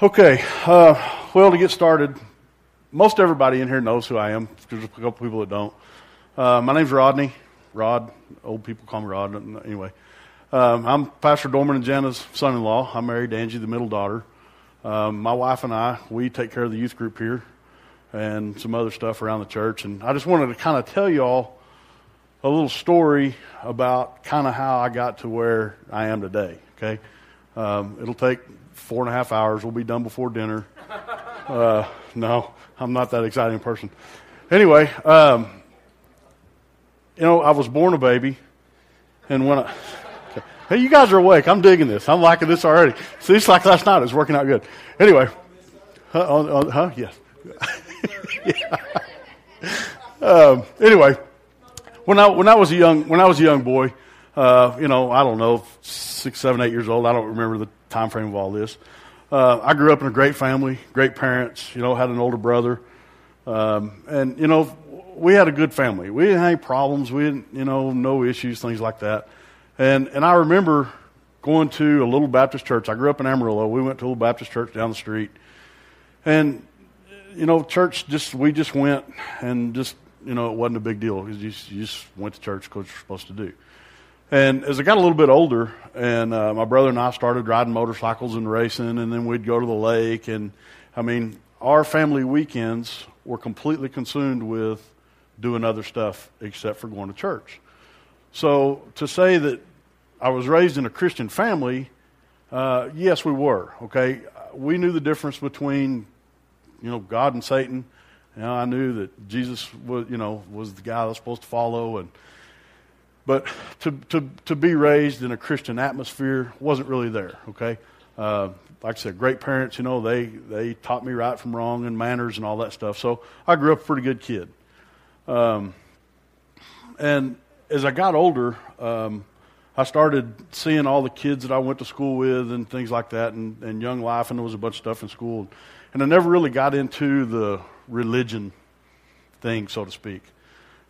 Okay, uh, well, to get started, most everybody in here knows who I am. There's a couple people that don't. Uh, my name's Rodney. Rod, old people call me Rod. Anyway, um, I'm Pastor Dorman and Jana's son-in-law. I'm married Angie, the middle daughter. Um, my wife and I, we take care of the youth group here and some other stuff around the church. And I just wanted to kind of tell you all a little story about kind of how I got to where I am today. Okay, um, it'll take four and a half hours. We'll be done before dinner. Uh, no, I'm not that exciting person. Anyway, um, you know, I was born a baby, and when I, okay. hey, you guys are awake. I'm digging this. I'm liking this already. See, it's like last night. It's working out good. Anyway, huh? Uh, huh? Yes. yeah. um, anyway, when I when I was a young when I was a young boy, uh, you know, I don't know, six, seven, eight years old. I don't remember the time frame of all this. Uh, I grew up in a great family, great parents. You know, had an older brother, um, and you know, we had a good family. We didn't have any problems. We didn't, you know, no issues, things like that. And and I remember going to a little Baptist church. I grew up in Amarillo. We went to a little Baptist church down the street, and you know, church just we just went and just you know it wasn't a big deal. You you just went to church because you're supposed to do. And as I got a little bit older, and uh, my brother and I started riding motorcycles and racing, and then we'd go to the lake. And I mean, our family weekends were completely consumed with doing other stuff except for going to church. So to say that I was raised in a Christian family, uh, yes, we were. Okay, we knew the difference between you know God and Satan. You know, I knew that Jesus was you know was the guy I was supposed to follow, and but to, to, to be raised in a Christian atmosphere wasn't really there, okay? Uh, like I said, great parents, you know, they, they taught me right from wrong and manners and all that stuff. So I grew up a pretty good kid. Um, and as I got older, um, I started seeing all the kids that I went to school with and things like that and, and Young Life, and there was a bunch of stuff in school. And I never really got into the religion thing, so to speak.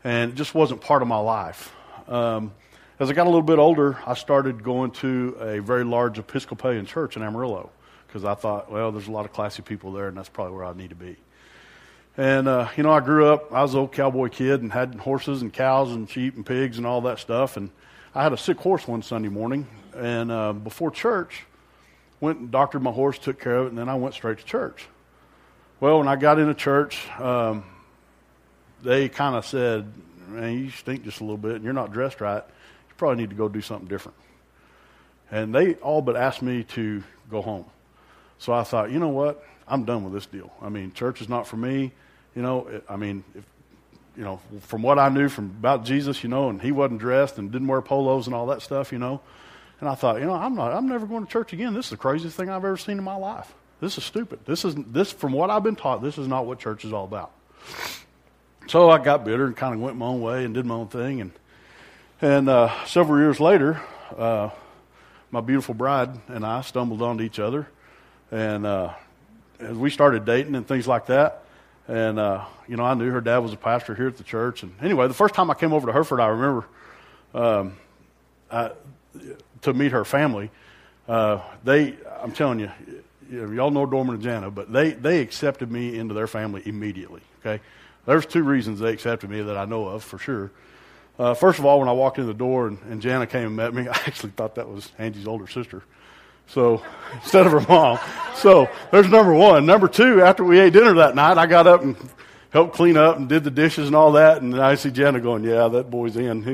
And it just wasn't part of my life. Um, as I got a little bit older, I started going to a very large Episcopalian church in Amarillo because I thought, well, there's a lot of classy people there, and that's probably where I need to be. And, uh, you know, I grew up, I was an old cowboy kid and had horses and cows and sheep and pigs and all that stuff. And I had a sick horse one Sunday morning. And uh, before church, went and doctored my horse, took care of it, and then I went straight to church. Well, when I got into church, um, they kind of said, man, you stink just a little bit and you're not dressed right. You probably need to go do something different. And they all but asked me to go home. So I thought, you know what? I'm done with this deal. I mean, church is not for me. You know, I mean, if, you know, from what I knew from about Jesus, you know, and he wasn't dressed and didn't wear polos and all that stuff, you know. And I thought, you know, I'm not, I'm never going to church again. This is the craziest thing I've ever seen in my life. This is stupid. This is this from what I've been taught. This is not what church is all about. So I got bitter and kind of went my own way and did my own thing. And, and uh, several years later, uh, my beautiful bride and I stumbled onto each other. And uh, as we started dating and things like that, and, uh, you know, I knew her dad was a pastor here at the church. And anyway, the first time I came over to Hereford, I remember um, I, to meet her family. Uh, they, I'm telling you, y'all know Dorman and Jana, but they, they accepted me into their family immediately. Okay, there's two reasons they accepted me that I know of for sure. Uh, first of all, when I walked in the door and, and Jana came and met me, I actually thought that was Angie's older sister. So instead of her mom. So there's number one. Number two, after we ate dinner that night, I got up and helped clean up and did the dishes and all that. And I see Jana going, yeah, that boy's in. He,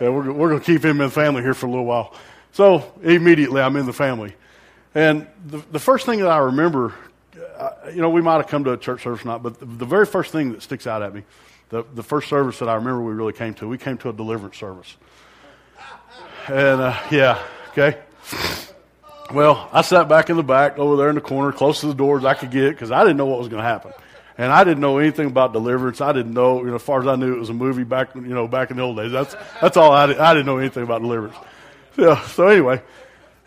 yeah, we're, we're going to keep him in the family here for a little while. So immediately I'm in the family. And the, the first thing that I remember you know, we might have come to a church service or not, but the, the, very first thing that sticks out at me, the, the first service that I remember we really came to, we came to a deliverance service. And, uh, yeah, okay. Well, I sat back in the back over there in the corner, close to the doors I could get, because I didn't know what was going to happen. And I didn't know anything about deliverance. I didn't know, you know, as far as I knew, it was a movie back, you know, back in the old days. That's, that's all I did. I didn't know anything about deliverance. Yeah, so anyway,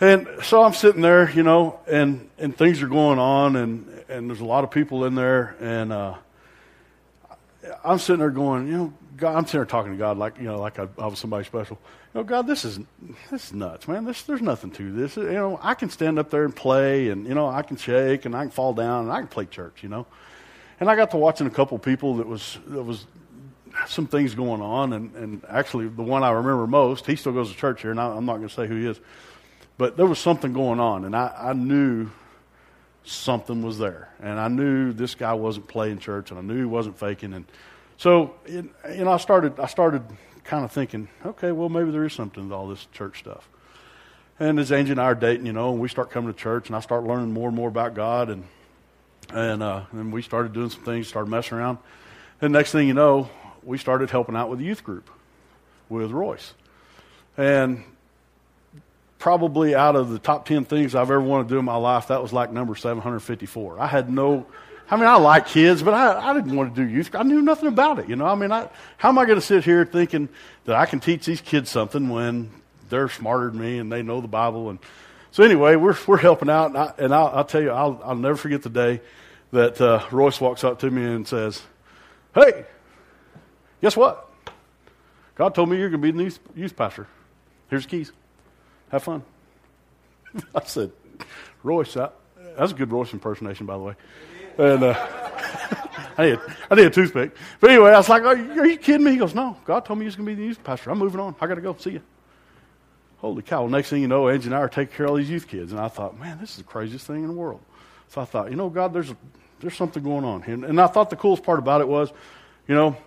and so I'm sitting there, you know, and, and things are going on, and, and there's a lot of people in there, and uh, I'm sitting there going, you know, God, I'm sitting there talking to God like, you know, like I, I was somebody special. know, God, this is this is nuts, man. This, there's nothing to this. You know, I can stand up there and play, and you know, I can shake, and I can fall down, and I can play church. You know, and I got to watching a couple people that was that was some things going on, and and actually the one I remember most, he still goes to church here, and I, I'm not going to say who he is, but there was something going on, and I, I knew something was there, and I knew this guy wasn't playing church, and I knew he wasn't faking, and so you know, I started I started kind of thinking, okay, well, maybe there is something to all this church stuff. And as Angie and I are dating, you know, and we start coming to church, and I start learning more and more about God, and and uh, and we started doing some things, started messing around. And next thing you know, we started helping out with the youth group with Royce. And probably out of the top 10 things I've ever wanted to do in my life, that was like number 754. I had no I mean, I like kids, but I, I didn't want to do youth. I knew nothing about it. You know, I mean, I, how am I going to sit here thinking that I can teach these kids something when they're smarter than me and they know the Bible? And so, anyway, we're we're helping out, and, I, and I'll, I'll tell you, I'll, I'll never forget the day that uh, Royce walks up to me and says, "Hey, guess what? God told me you're going to be the youth, youth pastor. Here's the keys. Have fun." I said, "Royce, that, that's a good Royce impersonation, by the way." And uh, I, need, need a toothpick. But anyway, I was like, are you, are you kidding me? He goes, no, God told me he was going to be the youth pastor. I'm moving on. I got to go. See you. Holy cow. Well, next thing you know, Angie and I are taking care of these youth kids. And I thought, man, this is the craziest thing in the world. So I thought, you know, God, there's, there's something going on. And, and I thought the coolest part about it was, you know,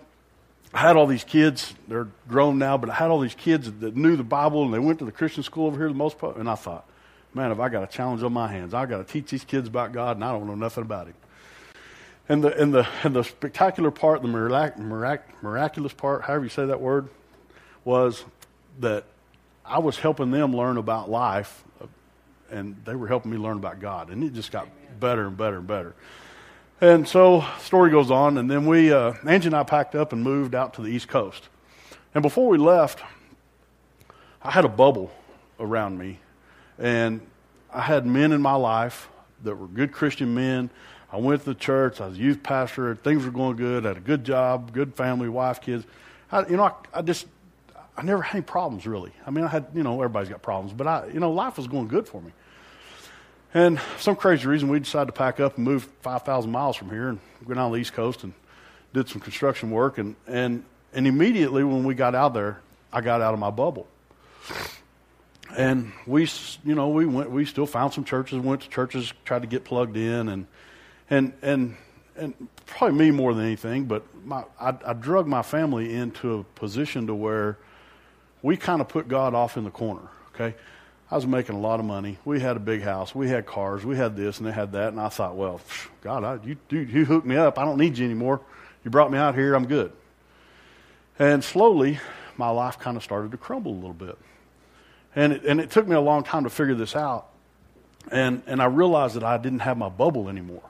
I had all these kids. They're grown now, but I had all these kids that knew the Bible and they went to the Christian school over here the most part. And I thought, man, if I got a challenge on my hands, I got to teach these kids about God, and I don't know nothing about Him. And the, and the, and the spectacular part, the mirac- mirac- miraculous part, however you say that word, was that I was helping them learn about life, and they were helping me learn about God. And it just got better and better and better. And so, story goes on, and then we, uh, Angie and I packed up and moved out to the East Coast. And before we left, I had a bubble around me, and I had men in my life that were good Christian men I went to the church. I was a youth pastor. Things were going good. I had a good job, good family, wife, kids. I, you know, I, I just, I never had any problems really. I mean, I had, you know, everybody's got problems, but I, you know, life was going good for me. And some crazy reason, we decided to pack up and move 5,000 miles from here and go down the East Coast and did some construction work. And, and, and immediately when we got out there, I got out of my bubble. And we, you know, we went, we still found some churches, went to churches, tried to get plugged in and, and and and probably me more than anything, but my, I, I drug my family into a position to where we kind of put God off in the corner. Okay, I was making a lot of money. We had a big house. We had cars. We had this and they had that. And I thought, well, God, I, you, dude, you hooked me up. I don't need you anymore. You brought me out here. I'm good. And slowly, my life kind of started to crumble a little bit. And it, and it took me a long time to figure this out. And, and I realized that I didn't have my bubble anymore.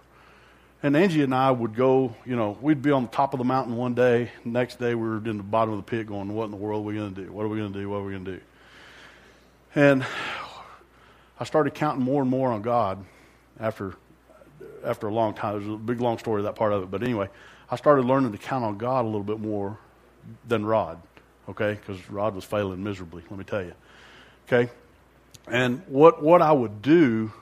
And Angie and I would go, you know, we'd be on the top of the mountain one day. Next day, we were in the bottom of the pit going, what in the world are we going to do? What are we going to do? What are we going to do? And I started counting more and more on God after, after a long time. There's a big, long story, that part of it. But anyway, I started learning to count on God a little bit more than Rod, okay? Because Rod was failing miserably, let me tell you. Okay? And what, what I would do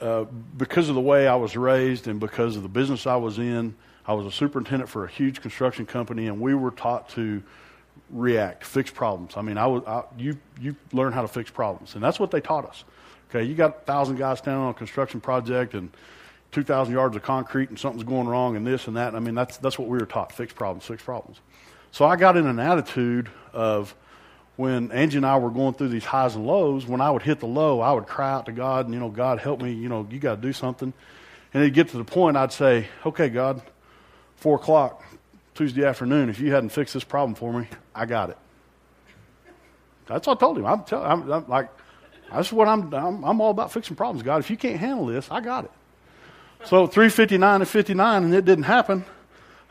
uh, because of the way I was raised and because of the business I was in, I was a superintendent for a huge construction company, and we were taught to react, fix problems. I mean, I was I, you you learn how to fix problems, and that's what they taught us. Okay, you got a thousand guys standing on a construction project and two thousand yards of concrete, and something's going wrong, and this and that. I mean, that's that's what we were taught: fix problems, fix problems. So I got in an attitude of when Angie and I were going through these highs and lows, when I would hit the low, I would cry out to God, and, you know, God, help me, you know, you got to do something. And it'd get to the point I'd say, okay, God, four o'clock Tuesday afternoon, if you hadn't fixed this problem for me, I got it. That's what I told him. I'm, tell, I'm, I'm like, that's what I'm, I'm, I'm all about fixing problems, God. If you can't handle this, I got it. So 359 and 59, and it didn't happen.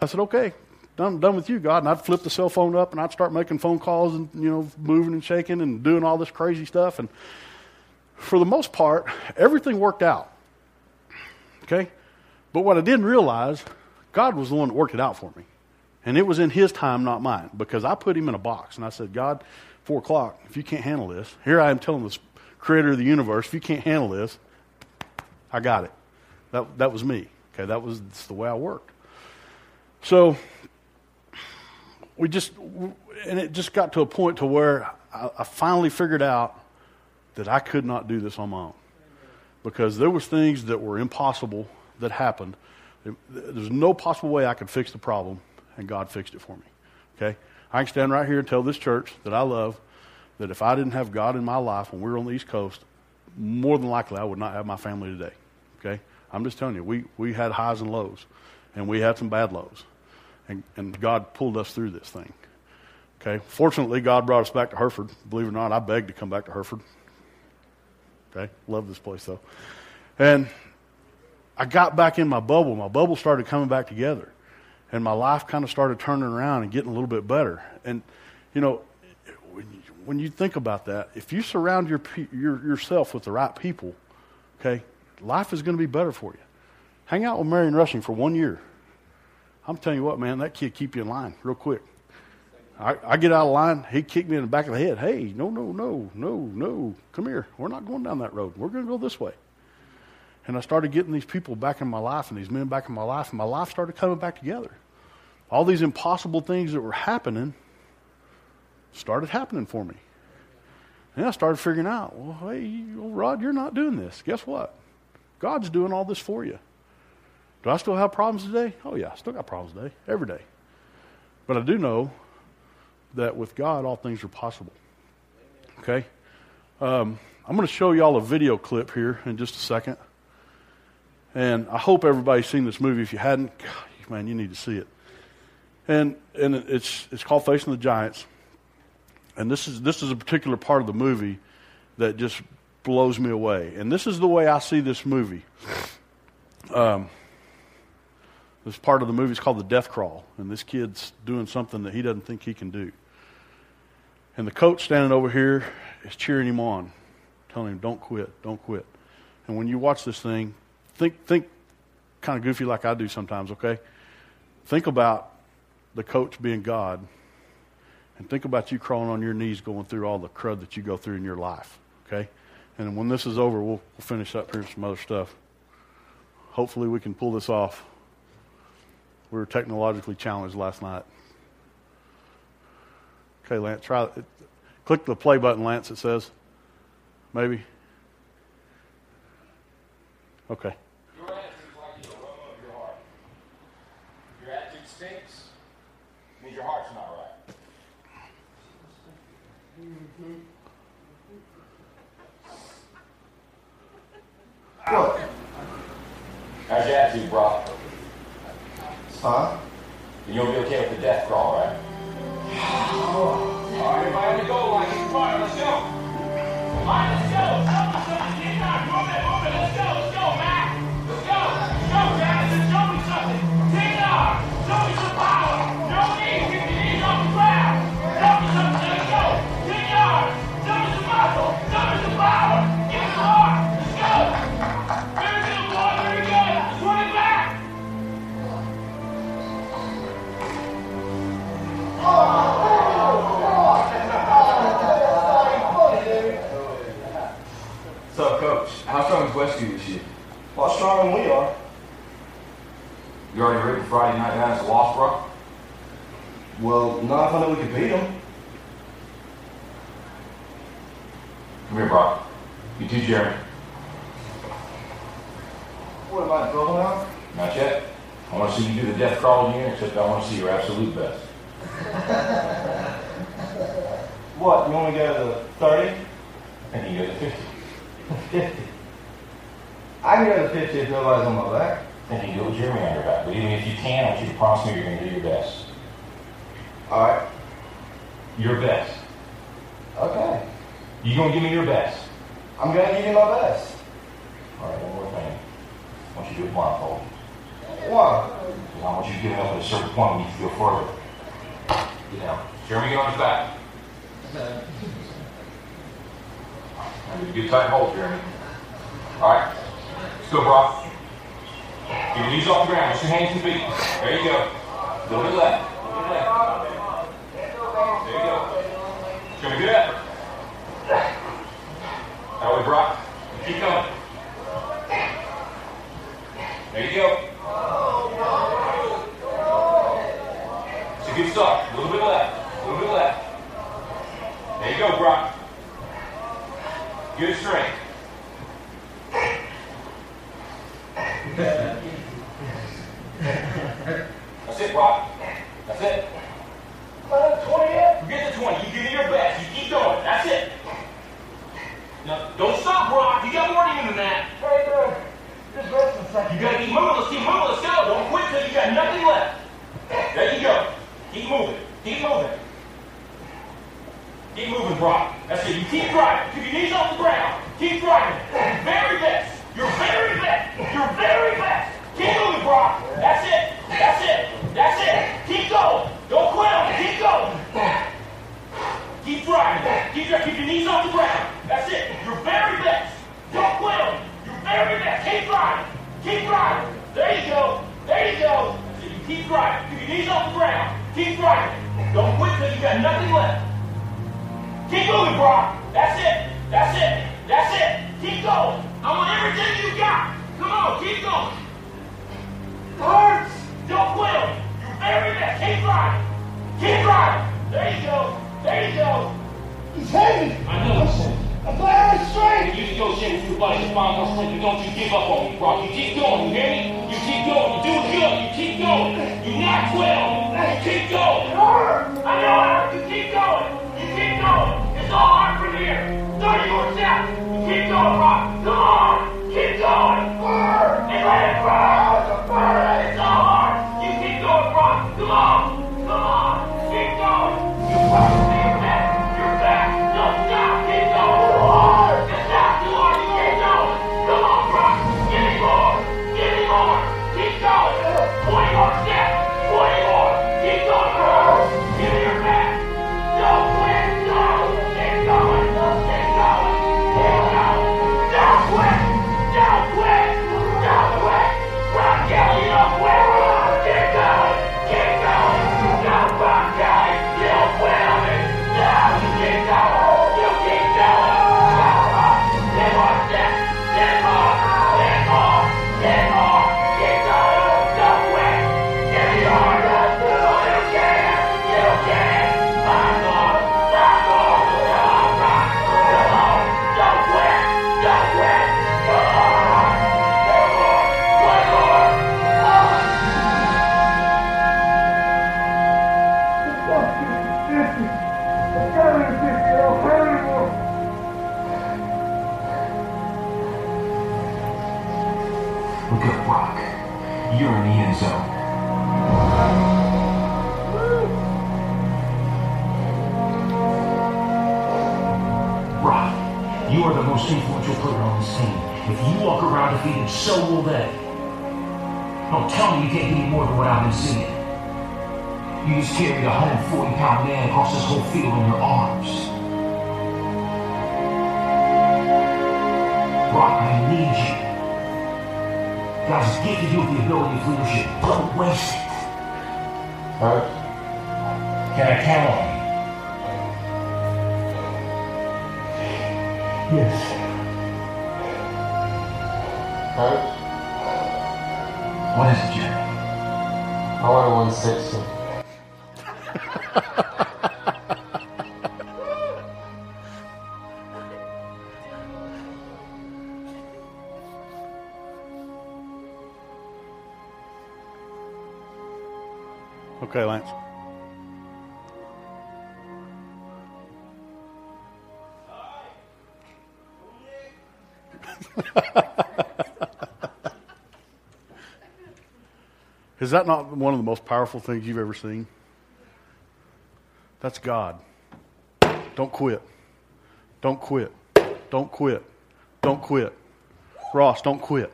I said, okay, done, done with you, God. And I'd flip the cell phone up and I'd start making phone calls and, you know, moving and shaking and doing all this crazy stuff. And for the most part, everything worked out. Okay? But what I didn't realize, God was the one that worked it out for me. And it was in His time, not mine, because I put Him in a box. And I said, God, 4 o'clock. If you can't handle this, here I am telling the creator of the universe, if you can't handle this, I got it. That, that was me. Okay, that was the way I worked. So we just, and it just got to a point to where I, I finally figured out that I could not do this on my own because there was things that were impossible that happened. There there's no possible way I could fix the problem, and God fixed it for me. Okay, I can stand right here and tell this church that I love that if I didn't have God in my life when we were on the East Coast, more than likely I would not have my family today. Okay, I'm just telling you, we we had highs and lows, and we had some bad lows, and and God pulled us through this thing. Okay, fortunately, God brought us back to Hereford. Believe it or not, I begged to come back to Hereford. Okay, love this place though. And I got back in my bubble. My bubble started coming back together. And my life kind of started turning around and getting a little bit better. And, you know, when you, think about that, if you surround your, your, yourself with the right people, okay, life is going to be better for you. Hang out with Marion Rushing for one year. I'm telling you what, man, that kid keep you in line real quick. I, I get out of line. He kicked me in the back of the head. Hey, no, no, no, no, no. Come here. We're not going down that road. We're going to go this way. And I started getting these people back in my life and these men back in my life, and my life started coming back together. All these impossible things that were happening started happening for me. And I started figuring out, well, hey, Rod, you're not doing this. Guess what? God's doing all this for you. Do I still have problems today? Oh, yeah, I still got problems today, every day. But I do know that with God, all things are possible. Okay? Um, I'm going to show y'all a video clip here in just a second. And I hope everybody's seen this movie. If you hadn't, God, man, you need to see it. And, and it's, it's called Facing the Giants. And this is, this is a particular part of the movie that just blows me away. And this is the way I see this movie. Um, this part of the movie is called The Death Crawl. And this kid's doing something that he doesn't think he can do. And the coach standing over here is cheering him on, telling him, don't quit, don't quit. And when you watch this thing, think, think kind of goofy like I do sometimes, okay? Think about the coach being God, and think about you crawling on your knees going through all the crud that you go through in your life, okay? And when this is over, we'll, we'll finish up here with some other stuff. Hopefully, we can pull this off. We were technologically challenged last night. Okay, Lance, try it. Click the play button, Lance, it says. Maybe. Okay. Your attitude is like the aroma of your heart. Your attitude stinks, means your heart's not right. What? How's your attitude, Brock? Huh? And you'll be okay with the death crawl, right? All right, everybody on the goal line. Get quiet. Let's go. All right, let's go. Come on, son. Get down. Move it, move it. Let's go. Up, Coach? How strong is Westview this year? A lot stronger than we are. You already ready for Friday night down at the Lost Rock? Well, not if I know we can beat them. Come here, Brock. You too, Jeremy. What am I in trouble now? Not yet. I want to see you do the death crawl again, except I want to see your absolute best. What? You want to go to the 30? And you go to 50. 50. I can go to 50 if nobody's on my back. And you can do with Jeremy on your back. But even if you can, I want you to promise me you're going to do your best. All right. Your best. Okay. You're going to give me your best? I'm going to give you my best. All right, one more thing. I want you to do it blindfolded. Why? Because I want you to get up at a certain point when you feel further. Get down. Jeremy, get on his back. Get a good tight hold, Jeremy. All right. Let's go, bro. Get your knees off the ground. Just your hands to the feet. There you go. Go to the left. Go to the left. There you go. Give me a good effort. That way, Brock. Keep going. There you go. It's a good start. A little bit left. A little bit left. There you go, Brock. Good strength. That's it, Brock. That's it. Forget the 20. You give it your best. You keep going. That's it. Now, don't stop, Brock. You got more to you than that. Just rest a second. You gotta keep moving. Let's keep moving. Let's go. Don't quit till you got nothing left. There you go. Keep moving. Keep moving. Keep moving, Brock. That's it. You keep driving. Keep your knees off the ground. Keep driving. Your very best. Your very best. Your very best. Keep moving, Brock. That's it. That's it. That's it. Keep going. Don't quit on it. Keep going. Keep driving. Keep, dri- keep your knees off the ground. That's it. Your very best. Don't quit on it. Your very best. Keep driving. Keep driving. There you go. There you go. That's it. You keep driving. Keep your knees off the ground. Keep driving. Don't quit till you got nothing left. Keep moving, Brock. That's it. That's it. That's it. Keep going. I want everything you got. Come on, keep going. It Hurts. Don't quit on it. Your very best. Keep driving. Keep driving. There you go. There you go. He's heavy. I know. I'm glad I'm straight. You negotiate with your buddy to find more strength, and don't you give up on me, Brock. You keep going, you hear me? You keep going. You're doing good. You keep going. You're not quitting. You keep going. I know how. You keep going. Keep going. It's all hard from here. 30 more steps. You keep going. Come on. Keep going. It's all hard. You keep going. Come on. Come on. Keep going. Good Brock. You're in the end zone. Brock, you are the most influential player on this team. If you walk around defeated, so will they. Don't tell me you can't give me more than what I've been seeing. You just carried a 140 pound man across this whole field in your arms. Brock, I need you. God's given you the ability of leadership. Don't waste it. Hurts. Can I count on you? Yes. Hurts. What is it, Jerry? I want a 160. Okay, Lance. Is that not one of the most powerful things you've ever seen? That's God. Don't quit. Don't quit. Don't quit. Don't quit. Ross, don't quit.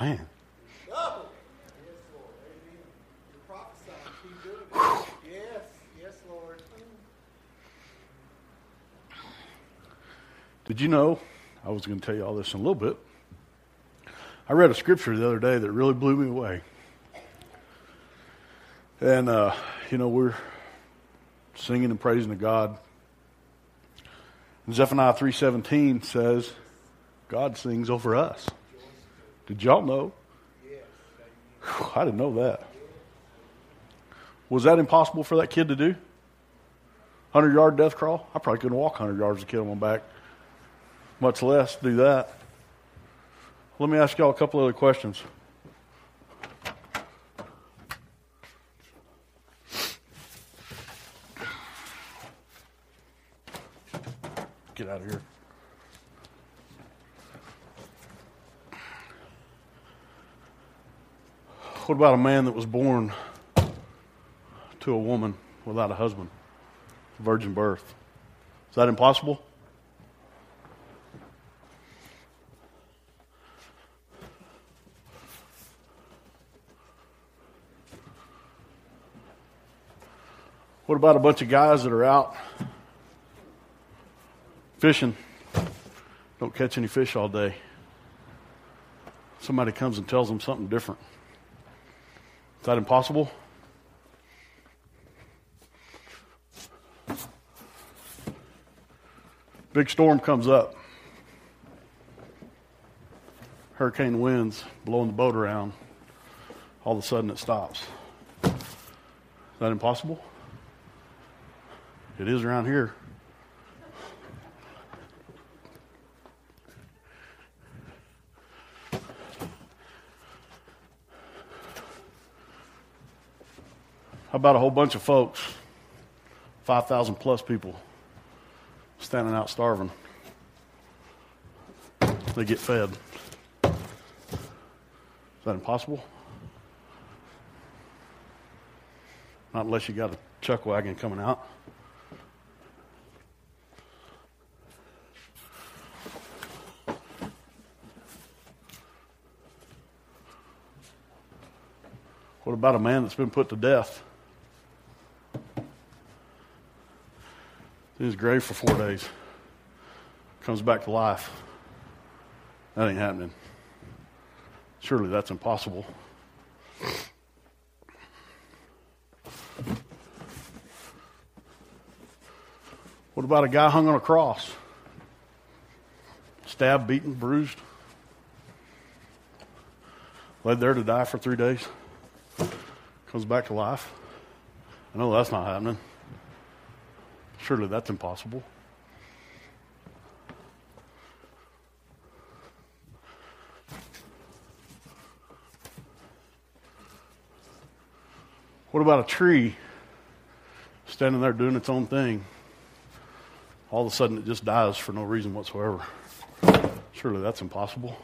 Man. Yes, yes, Lord. Did you know? I was going to tell you all this in a little bit. I read a scripture the other day that really blew me away. And, uh, you know, we're, singing and praising to God. And Zephaniah 3:17 says, God sings over us. Did y'all know? Whew, I didn't know that. Was that impossible for that kid to do? 100 yard death crawl? I probably couldn't walk 100 yards a kid on my back, much less do that. Let me ask y'all a couple other questions. Get out of here. What about a man that was born to a woman without a husband? Virgin birth. Is that impossible? What about a bunch of guys that are out fishing, don't catch any fish all day? Somebody comes and tells them something different. Is that impossible? Big storm comes up. Hurricane winds blowing the boat around. All of a sudden it stops. Is that impossible? It is around here. How about a whole bunch of folks, 5,000 plus people, standing out starving? They get fed. Is that impossible? Not unless you got a chuck wagon coming out. About a man that's been put to death? In his grave for four days. Comes back to life. That ain't happening. Surely that's impossible. What about a guy hung on a cross? Stabbed, beaten, bruised? Led there to die for three days? Comes back to life? I know that's not happening. Surely that's impossible. What about a tree standing there doing its own thing? All of a sudden it just dies for no reason whatsoever. Surely that's impossible.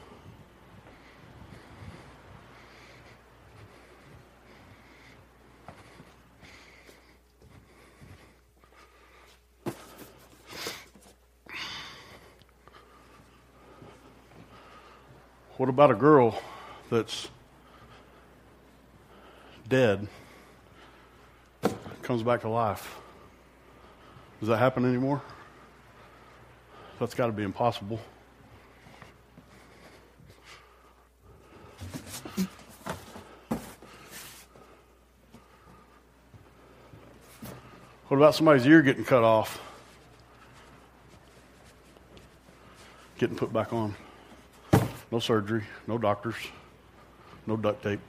What about a girl that's dead, comes back to life? Does that happen anymore? That's got to be impossible. What about somebody's ear getting cut off? Getting put back on. No surgery, no doctors, no duct tape.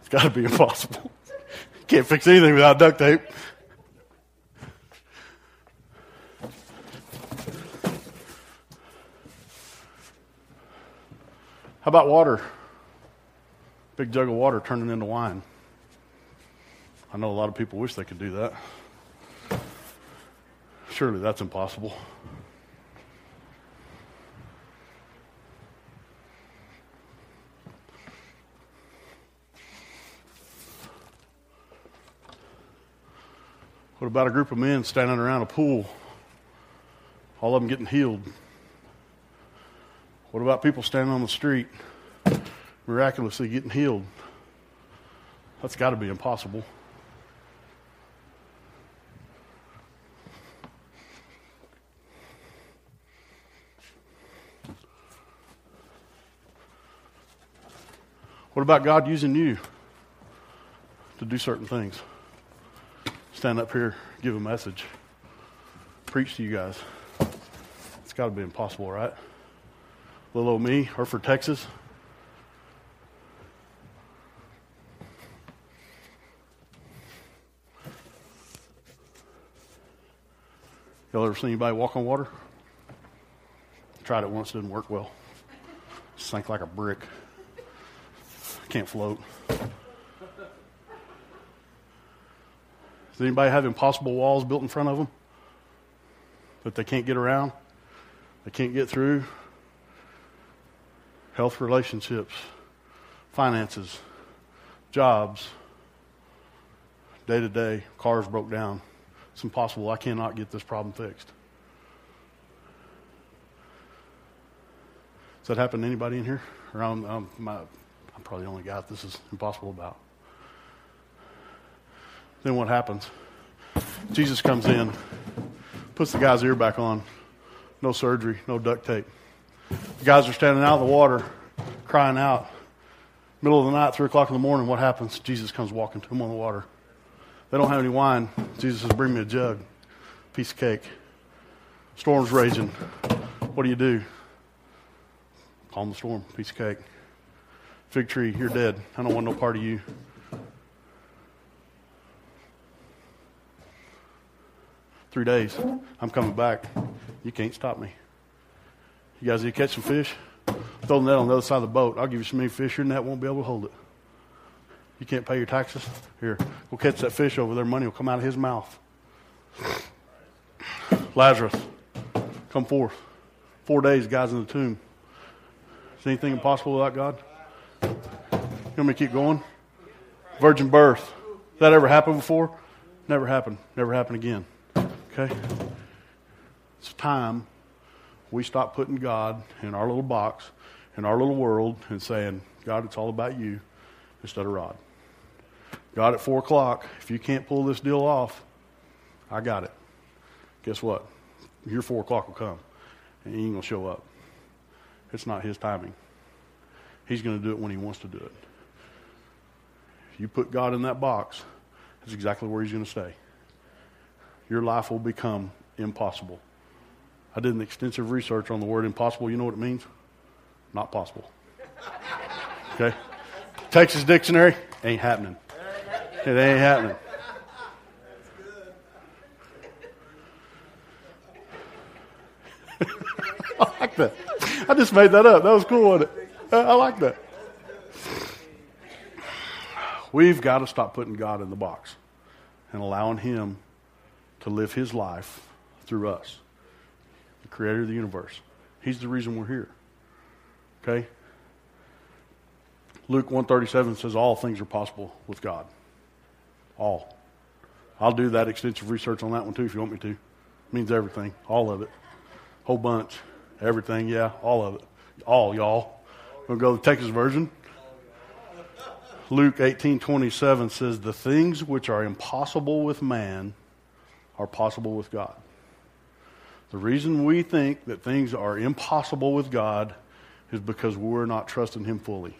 It's got to be impossible. Can't fix anything without duct tape. How about water? Big jug of water turning into wine. I know a lot of people wish they could do that. Surely that's impossible. What about a group of men standing around a pool? All of them getting healed. What about people standing on the street miraculously getting healed? That's got to be impossible. What about God using you to do certain things? Stand up here, give a message, preach to you guys. It's got to be impossible, right? Little old me, or for Texas. Y'all ever seen anybody walk on water? Tried it once, didn't work well. Sank like a brick. Can't float. Does anybody have impossible walls built in front of them that they can't get around? They can't get through? Health relationships, finances, jobs, day to day, cars broke down. It's impossible. I cannot get this problem fixed. Does that happen to anybody in here? Or I'm, I'm, my, I'm probably the only guy this is impossible about. Then what happens? Jesus comes in, puts the guy's ear back on. No surgery, no duct tape. The guys are standing out of the water, crying out. Middle of the night, 3 o'clock in the morning, what happens? Jesus comes walking to them on the water. They don't have any wine. Jesus says, Bring me a jug, piece of cake. Storm's raging. What do you do? Calm the storm, piece of cake. Fig tree, you're dead. I don't want no part of you. Three days. I'm coming back. You can't stop me. You guys need to catch some fish? Throw the net on the other side of the boat. I'll give you so many fish, your net won't be able to hold it. You can't pay your taxes? Here, go catch that fish over there. Money will come out of his mouth. Lazarus, come forth. Four days, guys in the tomb. Is anything impossible without God? You want me to keep going? Virgin birth. That ever happened before? Never happened. Never happened again. Okay? It's time we stop putting God in our little box, in our little world, and saying, God, it's all about you instead of Rod. God, at 4 o'clock, if you can't pull this deal off, I got it. Guess what? Your 4 o'clock will come, and he ain't going to show up. It's not his timing. He's going to do it when he wants to do it. If you put God in that box, that's exactly where he's going to stay. Your life will become impossible. I did an extensive research on the word impossible. You know what it means? Not possible. Okay? Texas Dictionary ain't happening. It ain't happening. I like that. I just made that up. That was cool, wasn't it? I like that. We've got to stop putting God in the box and allowing Him to live His life through us, the Creator of the universe. He's the reason we're here. Okay? Luke 137 says all things are possible with God. All. I'll do that extensive research on that one too if you want me to. It means everything. All of it. Whole bunch. Everything, yeah, all of it. All, y'all. We'll go to the Texas version. Luke 18:27 says the things which are impossible with man are possible with God. The reason we think that things are impossible with God is because we're not trusting him fully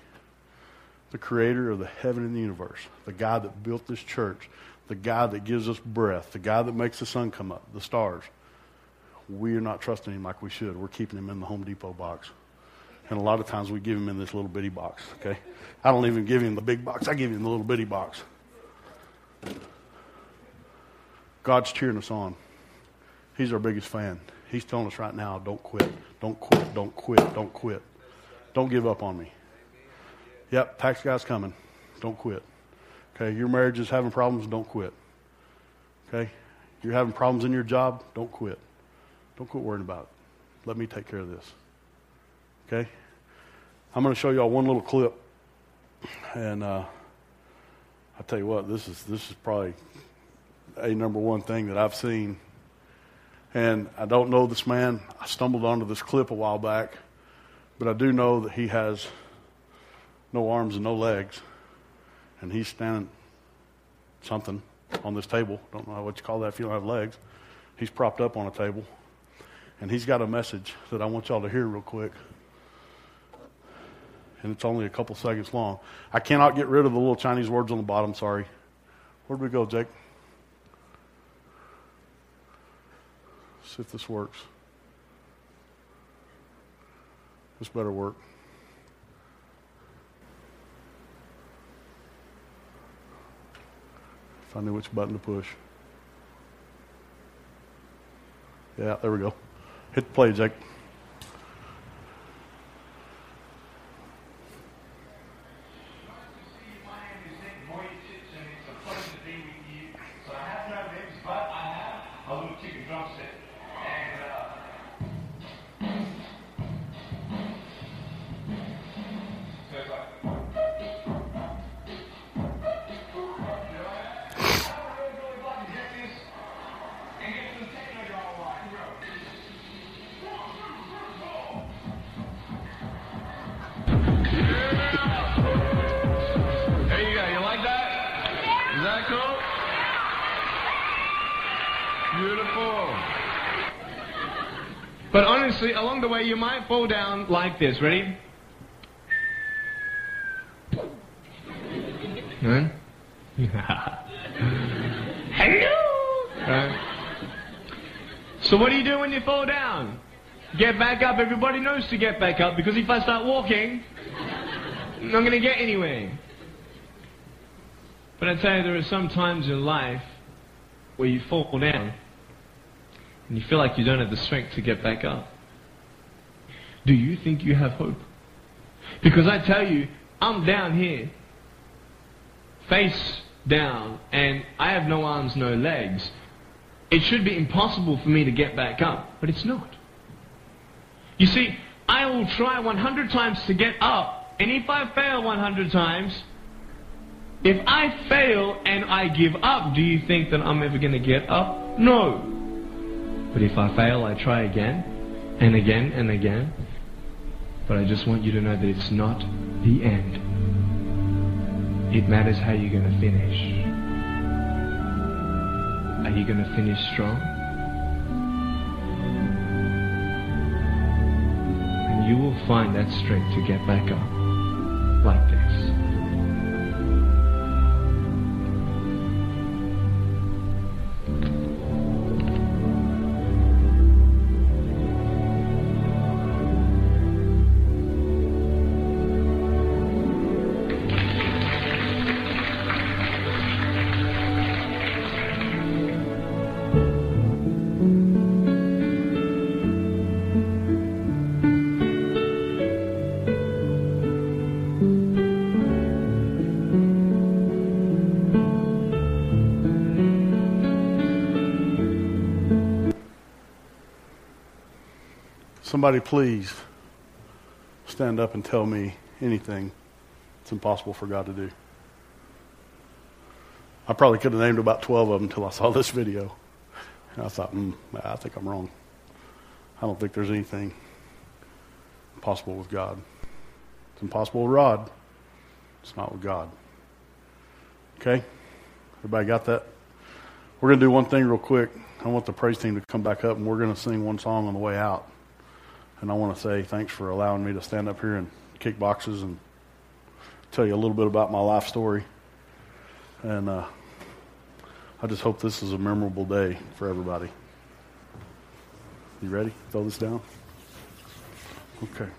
the creator of the heaven and the universe, the God that built this church, the God that gives us breath, the God that makes the sun come up, the stars. We are not trusting him like we should. We're keeping him in the Home Depot box. And a lot of times we give him in this little bitty box, okay? I don't even give him the big box, I give him the little bitty box. God's cheering us on. He's our biggest fan. He's telling us right now don't quit, don't quit, don't quit, don't quit. Don't give up on me. Yep, tax guy's coming. Don't quit. Okay, your marriage is having problems, don't quit. Okay? You're having problems in your job, don't quit. Don't quit worrying about it. Let me take care of this. Okay? I'm going to show y'all one little clip. And uh, I tell you what, this is this is probably a number one thing that I've seen. And I don't know this man. I stumbled onto this clip a while back, but I do know that he has no arms and no legs, and he's standing something on this table. Don't know what you call that if you don't have legs. He's propped up on a table, and he's got a message that I want y'all to hear real quick. And it's only a couple seconds long. I cannot get rid of the little Chinese words on the bottom. Sorry. Where'd we go, Jake? See if this works. This better work. If I knew which button to push. Yeah, there we go. Hit the play, Jake. Honestly, along the way, you might fall down like this. Ready? Huh? Hello. Right. So what do you do when you fall down? Get back up. Everybody knows to get back up because if I start walking, I'm not going to get anywhere. But I tell you, there are some times in life where you fall down and you feel like you don't have the strength to get back up. Do you think you have hope? Because I tell you, I'm down here, face down, and I have no arms, no legs. It should be impossible for me to get back up, but it's not. You see, I will try 100 times to get up, and if I fail 100 times, if I fail and I give up, do you think that I'm ever going to get up? No. But if I fail, I try again and again and again. But I just want you to know that it's not the end. It matters how you're going to finish. Are you going to finish strong? And you will find that strength to get back up like this. Somebody please stand up and tell me anything it's impossible for God to do. I probably could have named about 12 of them until I saw this video. And I thought, hmm, I think I'm wrong. I don't think there's anything impossible with God. It's impossible with Rod. It's not with God. Okay? Everybody got that? We're going to do one thing real quick. I want the praise team to come back up and we're going to sing one song on the way out. And I want to say thanks for allowing me to stand up here and kick boxes and tell you a little bit about my life story. And uh, I just hope this is a memorable day for everybody. You ready? Throw this down? Okay.